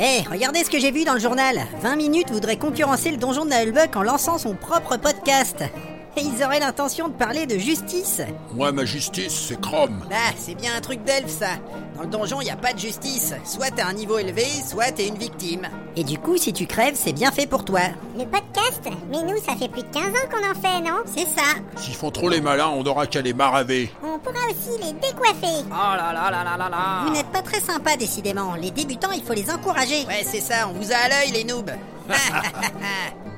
Hé, regardez ce que j'ai vu dans le journal. 20 minutes voudrait concurrencer le donjon de Nullbuck en lançant son propre podcast. Ils auraient l'intention de parler de justice. Moi, ma justice, c'est Chrome. Bah, c'est bien un truc d'elfe ça. Dans le donjon, y a pas de justice. Soit t'as un niveau élevé, soit t'es une victime. Et du coup, si tu crèves, c'est bien fait pour toi. Le podcast Mais nous, ça fait plus de 15 ans qu'on en fait, non? C'est ça. S'ils font trop les malins, on n'aura qu'à les maraver. On pourra aussi les décoiffer. Oh là là là là là là Vous n'êtes pas très sympa, décidément. Les débutants, il faut les encourager. Ouais, c'est ça, on vous a à l'œil, les noobs.